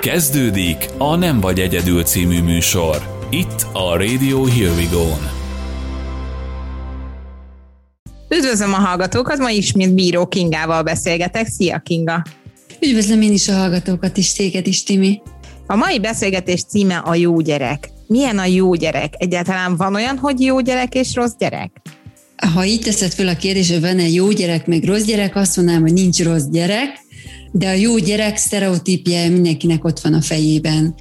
Kezdődik a Nem vagy egyedül című műsor. Itt a Radio Here We Go-n. Üdvözlöm a hallgatókat, ma ismét Bíró Kingával beszélgetek. Szia Kinga! Üdvözlöm én is a hallgatókat, és téged is, Timi. A mai beszélgetés címe a jó gyerek. Milyen a jó gyerek? Egyáltalán van olyan, hogy jó gyerek és rossz gyerek? Ha így teszed fel a kérdés, hogy van-e jó gyerek, meg rossz gyerek, azt mondanám, hogy nincs rossz gyerek, de a jó gyerek sztereotípje mindenkinek ott van a fejében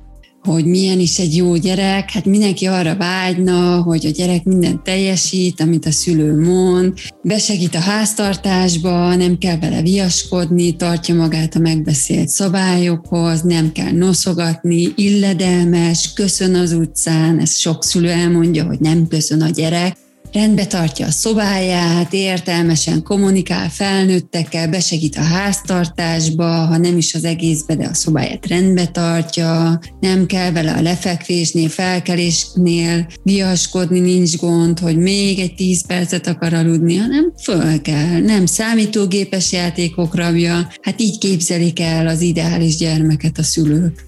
hogy milyen is egy jó gyerek, hát mindenki arra vágyna, hogy a gyerek mindent teljesít, amit a szülő mond, besegít a háztartásba, nem kell vele viaskodni, tartja magát a megbeszélt szabályokhoz, nem kell noszogatni, illedelmes, köszön az utcán, ezt sok szülő elmondja, hogy nem köszön a gyerek, rendbe tartja a szobáját, értelmesen kommunikál felnőttekkel, besegít a háztartásba, ha nem is az egészbe, de a szobáját rendbe tartja, nem kell vele a lefekvésnél, felkelésnél viaskodni, nincs gond, hogy még egy tíz percet akar aludni, hanem föl kell, nem számítógépes játékok rabja, hát így képzelik el az ideális gyermeket a szülők.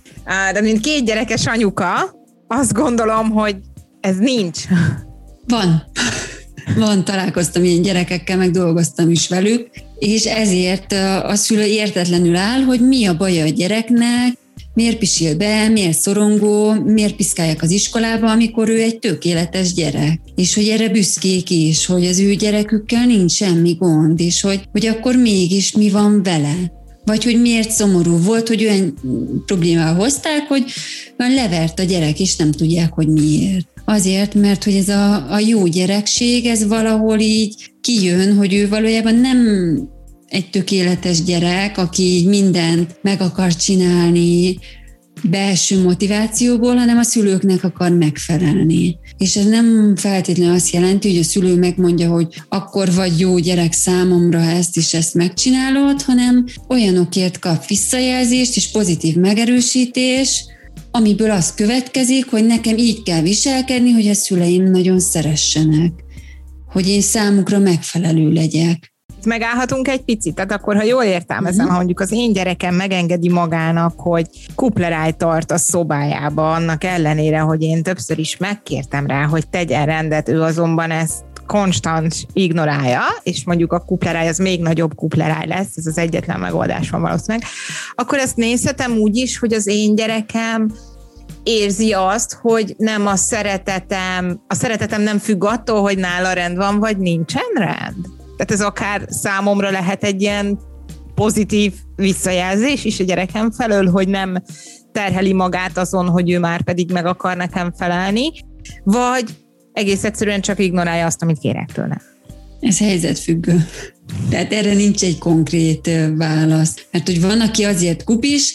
De mint két gyerekes anyuka, azt gondolom, hogy ez nincs. Van. Van, találkoztam ilyen gyerekekkel, meg dolgoztam is velük, és ezért a szülő értetlenül áll, hogy mi a baja a gyereknek, miért pisil be, miért szorongó, miért piszkálják az iskolába, amikor ő egy tökéletes gyerek. És hogy erre büszkék is, hogy az ő gyerekükkel nincs semmi gond, és hogy, hogy akkor mégis mi van vele. Vagy hogy miért szomorú volt, hogy olyan problémával hozták, hogy levert a gyerek, és nem tudják, hogy miért. Azért, mert hogy ez a, a jó gyerekség, ez valahol így kijön, hogy ő valójában nem egy tökéletes gyerek, aki mindent meg akar csinálni belső motivációból, hanem a szülőknek akar megfelelni. És ez nem feltétlenül azt jelenti, hogy a szülő megmondja, hogy akkor vagy jó gyerek számomra, ha ezt is ezt megcsinálod, hanem olyanokért kap visszajelzést és pozitív megerősítés, amiből az következik, hogy nekem így kell viselkedni, hogy a szüleim nagyon szeressenek, hogy én számukra megfelelő legyek. Megállhatunk egy picit, tehát akkor, ha jól értelmezem, uh-huh. ha mondjuk az én gyerekem megengedi magának, hogy kupleráj tart a szobájába, annak ellenére, hogy én többször is megkértem rá, hogy tegyen rendet, ő azonban ezt konstant ignorálja, és mondjuk a kupleráj az még nagyobb kupleráj lesz, ez az egyetlen megoldás van valószínűleg, akkor ezt nézhetem úgy is, hogy az én gyerekem érzi azt, hogy nem a szeretetem, a szeretetem nem függ attól, hogy nála rend van, vagy nincsen rend. Tehát ez akár számomra lehet egy ilyen pozitív visszajelzés is a gyerekem felől, hogy nem terheli magát azon, hogy ő már pedig meg akar nekem felelni, vagy egész egyszerűen csak ignorálja azt, amit kérek tőle. Ez helyzetfüggő. Tehát erre nincs egy konkrét válasz. Mert hogy van, aki azért kupis,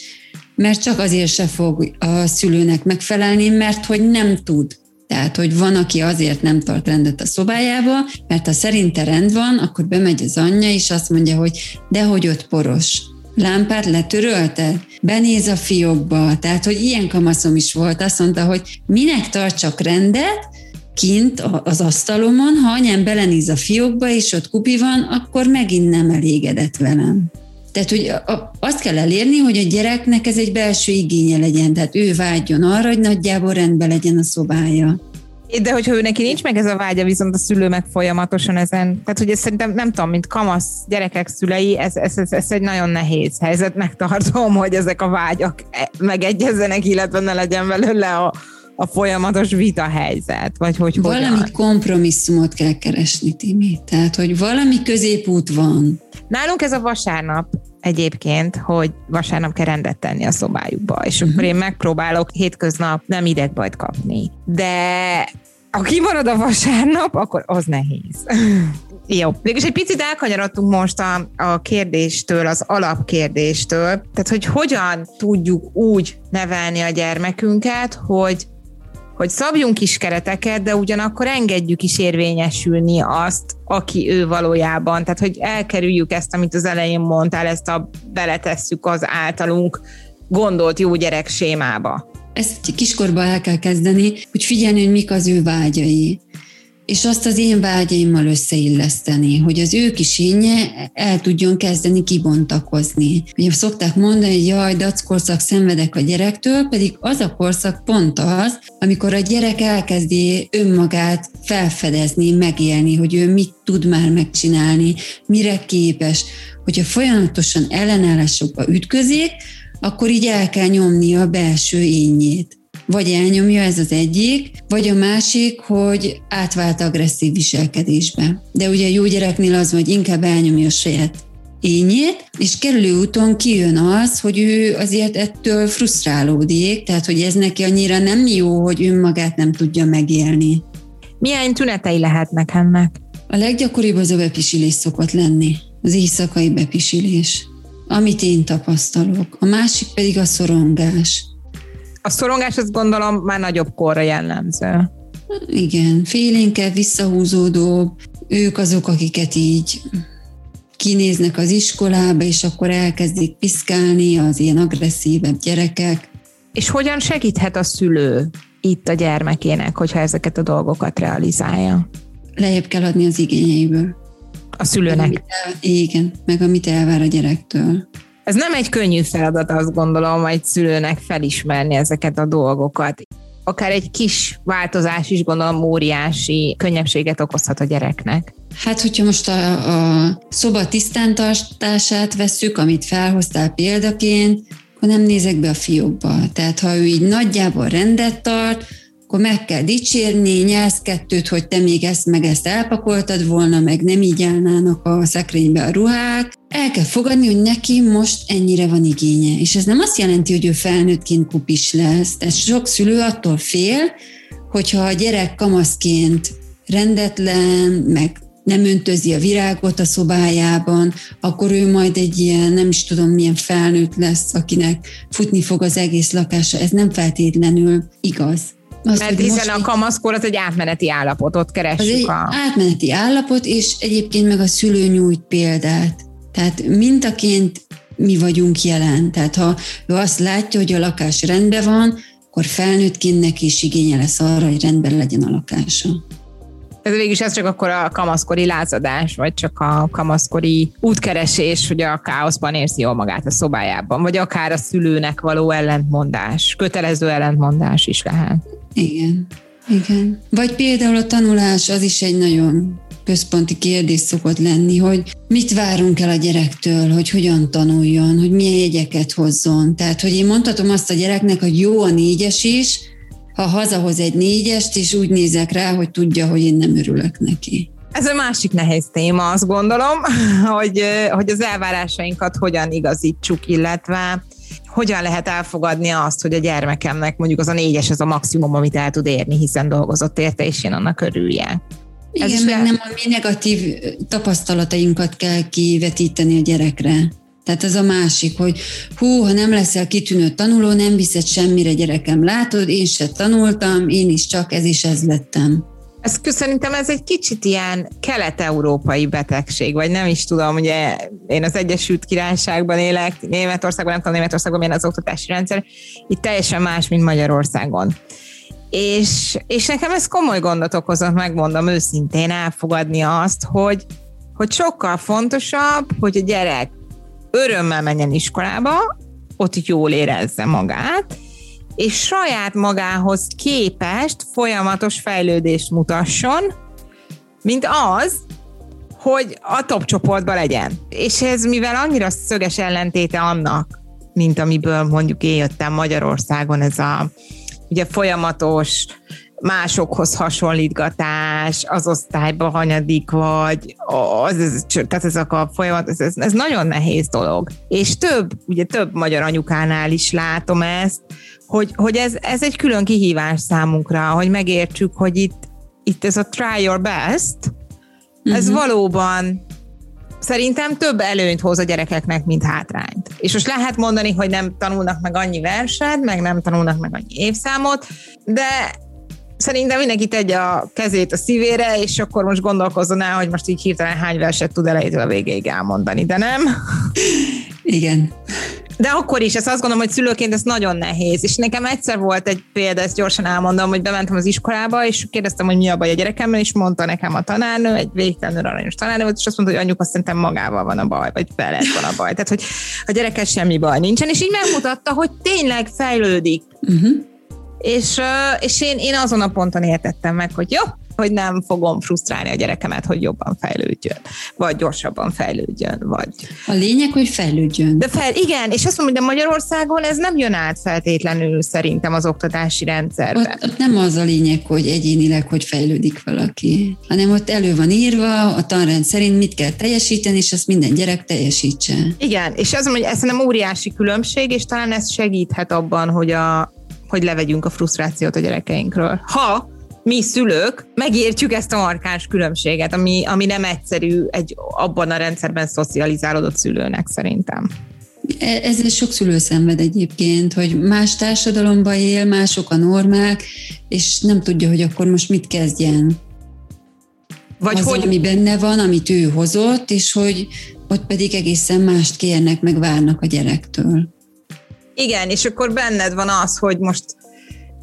mert csak azért se fog a szülőnek megfelelni, mert hogy nem tud. Tehát, hogy van, aki azért nem tart rendet a szobájába, mert ha szerinte rend van, akkor bemegy az anyja, és azt mondja, hogy de hogy ott poros. Lámpát letörölte? Benéz a fiókba. Tehát, hogy ilyen kamaszom is volt. Azt mondta, hogy minek tartsak rendet, kint az asztalomon, ha anyám belenéz a fiókba, és ott kupi van, akkor megint nem elégedett velem. Tehát, hogy azt kell elérni, hogy a gyereknek ez egy belső igénye legyen, tehát ő vágyjon arra, hogy nagyjából rendben legyen a szobája. De hogyha ő neki nincs meg ez a vágya, viszont a szülő meg folyamatosan ezen, tehát hogy ez szerintem nem tudom, mint kamasz gyerekek szülei, ez, ez, ez, ez egy nagyon nehéz helyzetnek tartom, hogy ezek a vágyak megegyezzenek, illetve ne legyen belőle a, a folyamatos vita helyzet, vagy hogy Valami hogyan? kompromisszumot kell keresni, Timi. Tehát, hogy valami középút van. Nálunk ez a vasárnap egyébként, hogy vasárnap kell rendet tenni a szobájukba, és uh-huh. akkor én megpróbálok hétköznap nem idegbajt kapni. De ha kimarad a vasárnap, akkor az nehéz. Jó. Végülis egy picit elkanyarodtunk most a, a kérdéstől, az alapkérdéstől, tehát hogy hogyan tudjuk úgy nevelni a gyermekünket, hogy hogy szabjunk is kereteket, de ugyanakkor engedjük is érvényesülni azt, aki ő valójában. Tehát, hogy elkerüljük ezt, amit az elején mondtál, ezt a beletesszük az általunk gondolt jó gyerek sémába. Ezt kiskorba el kell kezdeni, hogy figyelni, hogy mik az ő vágyai. És azt az én vágyaimmal összeilleszteni, hogy az ő kis énje el tudjon kezdeni kibontakozni. Ugye szokták mondani, hogy jaj, dackorszak szenvedek a gyerektől, pedig az a korszak pont az, amikor a gyerek elkezdi önmagát felfedezni, megélni, hogy ő mit tud már megcsinálni, mire képes. Hogyha folyamatosan ellenállásokba ütközik, akkor így el kell nyomni a belső énjét. Vagy elnyomja ez az egyik, vagy a másik, hogy átvált agresszív viselkedésbe. De ugye a jó gyereknél az, hogy inkább elnyomja a saját ényét, és kerülő úton kijön az, hogy ő azért ettől frusztrálódik, tehát hogy ez neki annyira nem jó, hogy önmagát nem tudja megélni. Milyen tünetei lehetnek ennek? A leggyakoribb az a bepisilés szokott lenni, az éjszakai bepisilés, amit én tapasztalok. A másik pedig a szorongás. A szorongás azt gondolom már nagyobb korra jellemző. Igen, félénke, visszahúzódó, ők azok, akiket így kinéznek az iskolába, és akkor elkezdik piszkálni az ilyen agresszívebb gyerekek. És hogyan segíthet a szülő itt a gyermekének, hogyha ezeket a dolgokat realizálja? Lejjebb kell adni az igényeiből. A szülőnek? Meg, el, igen, meg amit elvár a gyerektől. Ez nem egy könnyű feladat, azt gondolom, egy szülőnek felismerni ezeket a dolgokat. Akár egy kis változás is gondolom óriási könnyebbséget okozhat a gyereknek. Hát, hogyha most a, a szoba tisztántartását vesszük, amit felhoztál példaként, akkor nem nézek be a fiókba. Tehát ha ő így nagyjából rendet tart, akkor meg kell dicsérni, nyelsz kettőt, hogy te még ezt meg ezt elpakoltad volna, meg nem így állnának a szekrénybe a ruhák. El kell fogadni, hogy neki most ennyire van igénye. És ez nem azt jelenti, hogy ő felnőttként kupis lesz. Tehát sok szülő attól fél, hogyha a gyerek kamaszként rendetlen, meg nem öntözi a virágot a szobájában, akkor ő majd egy ilyen, nem is tudom milyen felnőtt lesz, akinek futni fog az egész lakása. Ez nem feltétlenül igaz. Az, Mert hiszen a kamaszkor az egy átmeneti állapot, ott keressük az egy a... átmeneti állapot, és egyébként meg a szülő nyújt példát. Tehát mintaként mi vagyunk jelen. Tehát ha ő azt látja, hogy a lakás rendben van, akkor felnőttként neki is igénye lesz arra, hogy rendben legyen a lakása. Ez végülis ez csak akkor a kamaszkori lázadás, vagy csak a kamaszkori útkeresés, hogy a káoszban érzi jól magát a szobájában, vagy akár a szülőnek való ellentmondás, kötelező ellentmondás is lehet. Igen, igen. Vagy például a tanulás, az is egy nagyon központi kérdés szokott lenni, hogy mit várunk el a gyerektől, hogy hogyan tanuljon, hogy milyen jegyeket hozzon. Tehát, hogy én mondhatom azt a gyereknek, hogy jó a négyes is, ha hazahoz egy négyest, és úgy nézek rá, hogy tudja, hogy én nem örülök neki. Ez a másik nehéz téma, azt gondolom, hogy, hogy az elvárásainkat hogyan igazítsuk, illetve hogyan lehet elfogadni azt, hogy a gyermekemnek mondjuk az a négyes, az a maximum, amit el tud érni, hiszen dolgozott érte, és én annak örülje. Igen, Ez meg nem a mi negatív tapasztalatainkat kell kivetíteni a gyerekre. Tehát az a másik, hogy hú, ha nem leszel kitűnő tanuló, nem viszed semmire gyerekem, látod, én se tanultam, én is csak ez is ez lettem. Ez szerintem ez egy kicsit ilyen kelet-európai betegség, vagy nem is tudom, ugye én az Egyesült Királyságban élek, Németországban, nem tudom Németországban milyen az oktatási rendszer, itt teljesen más, mint Magyarországon. És, és nekem ez komoly gondot okozott, megmondom őszintén, elfogadni azt, hogy, hogy sokkal fontosabb, hogy a gyerek örömmel menjen iskolába, ott jól érezze magát, és saját magához képest folyamatos fejlődést mutasson, mint az, hogy a top csoportban legyen. És ez mivel annyira szöges ellentéte annak, mint amiből mondjuk én jöttem Magyarországon, ez a ugye folyamatos másokhoz hasonlítgatás, az osztályban hanyadik vagy, az, ez, tehát ezek a folyamat, ez, ez, ez nagyon nehéz dolog. És több, ugye több magyar anyukánál is látom ezt, hogy, hogy ez, ez egy külön kihívás számunkra, hogy megértsük, hogy itt, itt ez a try your best, ez uh-huh. valóban szerintem több előnyt hoz a gyerekeknek, mint hátrányt. És most lehet mondani, hogy nem tanulnak meg annyi verset, meg nem tanulnak meg annyi évszámot, de szerintem mindenki tegye a kezét a szívére, és akkor most gondolkozzon el, hogy most így hirtelen hány verset tud elejétől a végéig elmondani, de nem? Igen. de akkor is, ezt azt gondolom, hogy szülőként ez nagyon nehéz. És nekem egyszer volt egy példa, ezt gyorsan elmondom, hogy bementem az iskolába, és kérdeztem, hogy mi a baj a gyerekemmel, és mondta nekem a tanárnő, egy végtelenül aranyos tanárnő és azt mondta, hogy anyuka szerintem magával van a baj, vagy veled van a baj. Tehát, hogy a gyerekes semmi baj nincsen, és így megmutatta, hogy tényleg fejlődik. Uh-huh. És, és én, én azon a ponton értettem meg, hogy jó, hogy nem fogom frusztrálni a gyerekemet, hogy jobban fejlődjön, vagy gyorsabban fejlődjön, vagy... A lényeg, hogy fejlődjön. De fel, igen, és azt mondom, hogy de Magyarországon ez nem jön át feltétlenül szerintem az oktatási rendszerben. Ott, ott nem az a lényeg, hogy egyénileg, hogy fejlődik valaki, hanem ott elő van írva a tanrend szerint mit kell teljesíteni, és azt minden gyerek teljesítse. Igen, és azt mondom, hogy ez nem óriási különbség, és talán ez segíthet abban, hogy a, hogy levegyünk a frusztrációt a gyerekeinkről. Ha mi szülők megértjük ezt a markáns különbséget, ami, ami nem egyszerű egy abban a rendszerben szocializálódott szülőnek szerintem. E, ezzel sok szülő szenved egyébként, hogy más társadalomban él, mások a normák, és nem tudja, hogy akkor most mit kezdjen. Vagy az, hogy... ami benne van, amit ő hozott, és hogy ott pedig egészen mást kérnek, meg várnak a gyerektől. Igen, és akkor benned van az, hogy most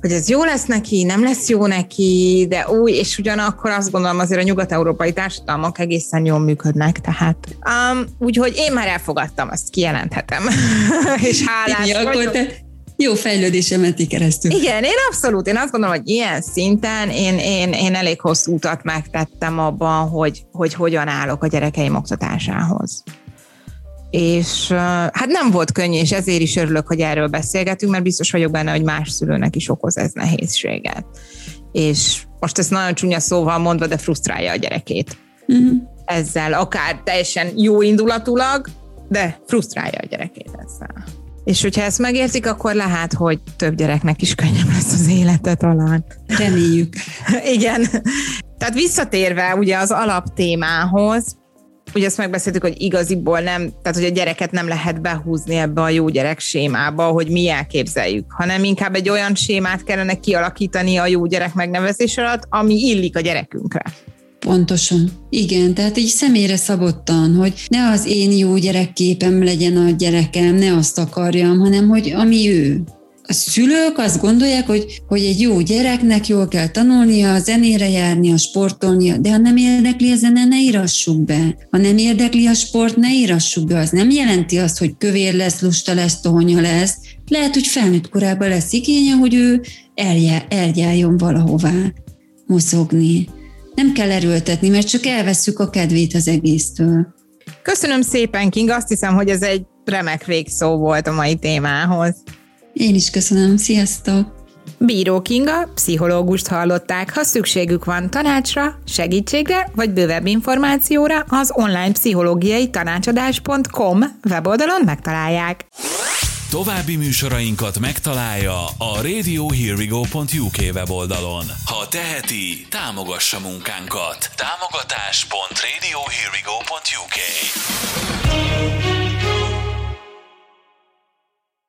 hogy ez jó lesz neki, nem lesz jó neki, de új, és ugyanakkor azt gondolom azért a nyugat-európai társadalmak egészen jól működnek, tehát um, úgyhogy én már elfogadtam, azt kijelenthetem, és hálás vagyok. Akkor te jó fejlődése menti keresztül. Igen, én abszolút, én azt gondolom, hogy ilyen szinten én, én, én elég hosszú utat megtettem abban, hogy, hogy hogyan állok a gyerekeim oktatásához és hát nem volt könnyű, és ezért is örülök, hogy erről beszélgetünk, mert biztos vagyok benne, hogy más szülőnek is okoz ez nehézséget. És most ezt nagyon csúnya szóval mondva, de frusztrálja a gyerekét. Uh-huh. Ezzel, akár teljesen jó indulatulag, de frusztrálja a gyerekét ezzel. És hogyha ezt megértik, akkor lehet, hogy több gyereknek is könnyebb lesz az élete talán. Reméljük. Igen. Tehát visszatérve ugye az alaptémához, ugye ezt megbeszéltük, hogy igaziból nem, tehát hogy a gyereket nem lehet behúzni ebbe a jó gyerek sémába, hogy mi elképzeljük, hanem inkább egy olyan sémát kellene kialakítani a jó gyerek megnevezés alatt, ami illik a gyerekünkre. Pontosan. Igen, tehát így személyre szabottan, hogy ne az én jó gyerekképem legyen a gyerekem, ne azt akarjam, hanem hogy ami ő a szülők azt gondolják, hogy, hogy egy jó gyereknek jól kell tanulnia, a zenére járnia, sportolnia, de ha nem érdekli a zene, ne írassuk be. Ha nem érdekli a sport, ne írassuk be. Az nem jelenti azt, hogy kövér lesz, lusta lesz, tohonya lesz. Lehet, hogy felnőtt korában lesz igénye, hogy ő eljá, eljárjon valahová mozogni. Nem kell erőltetni, mert csak elveszük a kedvét az egésztől. Köszönöm szépen, King. Azt hiszem, hogy ez egy remek végszó volt a mai témához. Én is köszönöm, sziasztok! Bíró Kinga, pszichológust hallották. Ha szükségük van tanácsra, segítségre vagy bővebb információra, az online pszichológiai tanácsadás.com weboldalon megtalálják. További műsorainkat megtalálja a radiohearwego.uk weboldalon. Ha teheti, támogassa munkánkat. Támogatás.radiohearwego.uk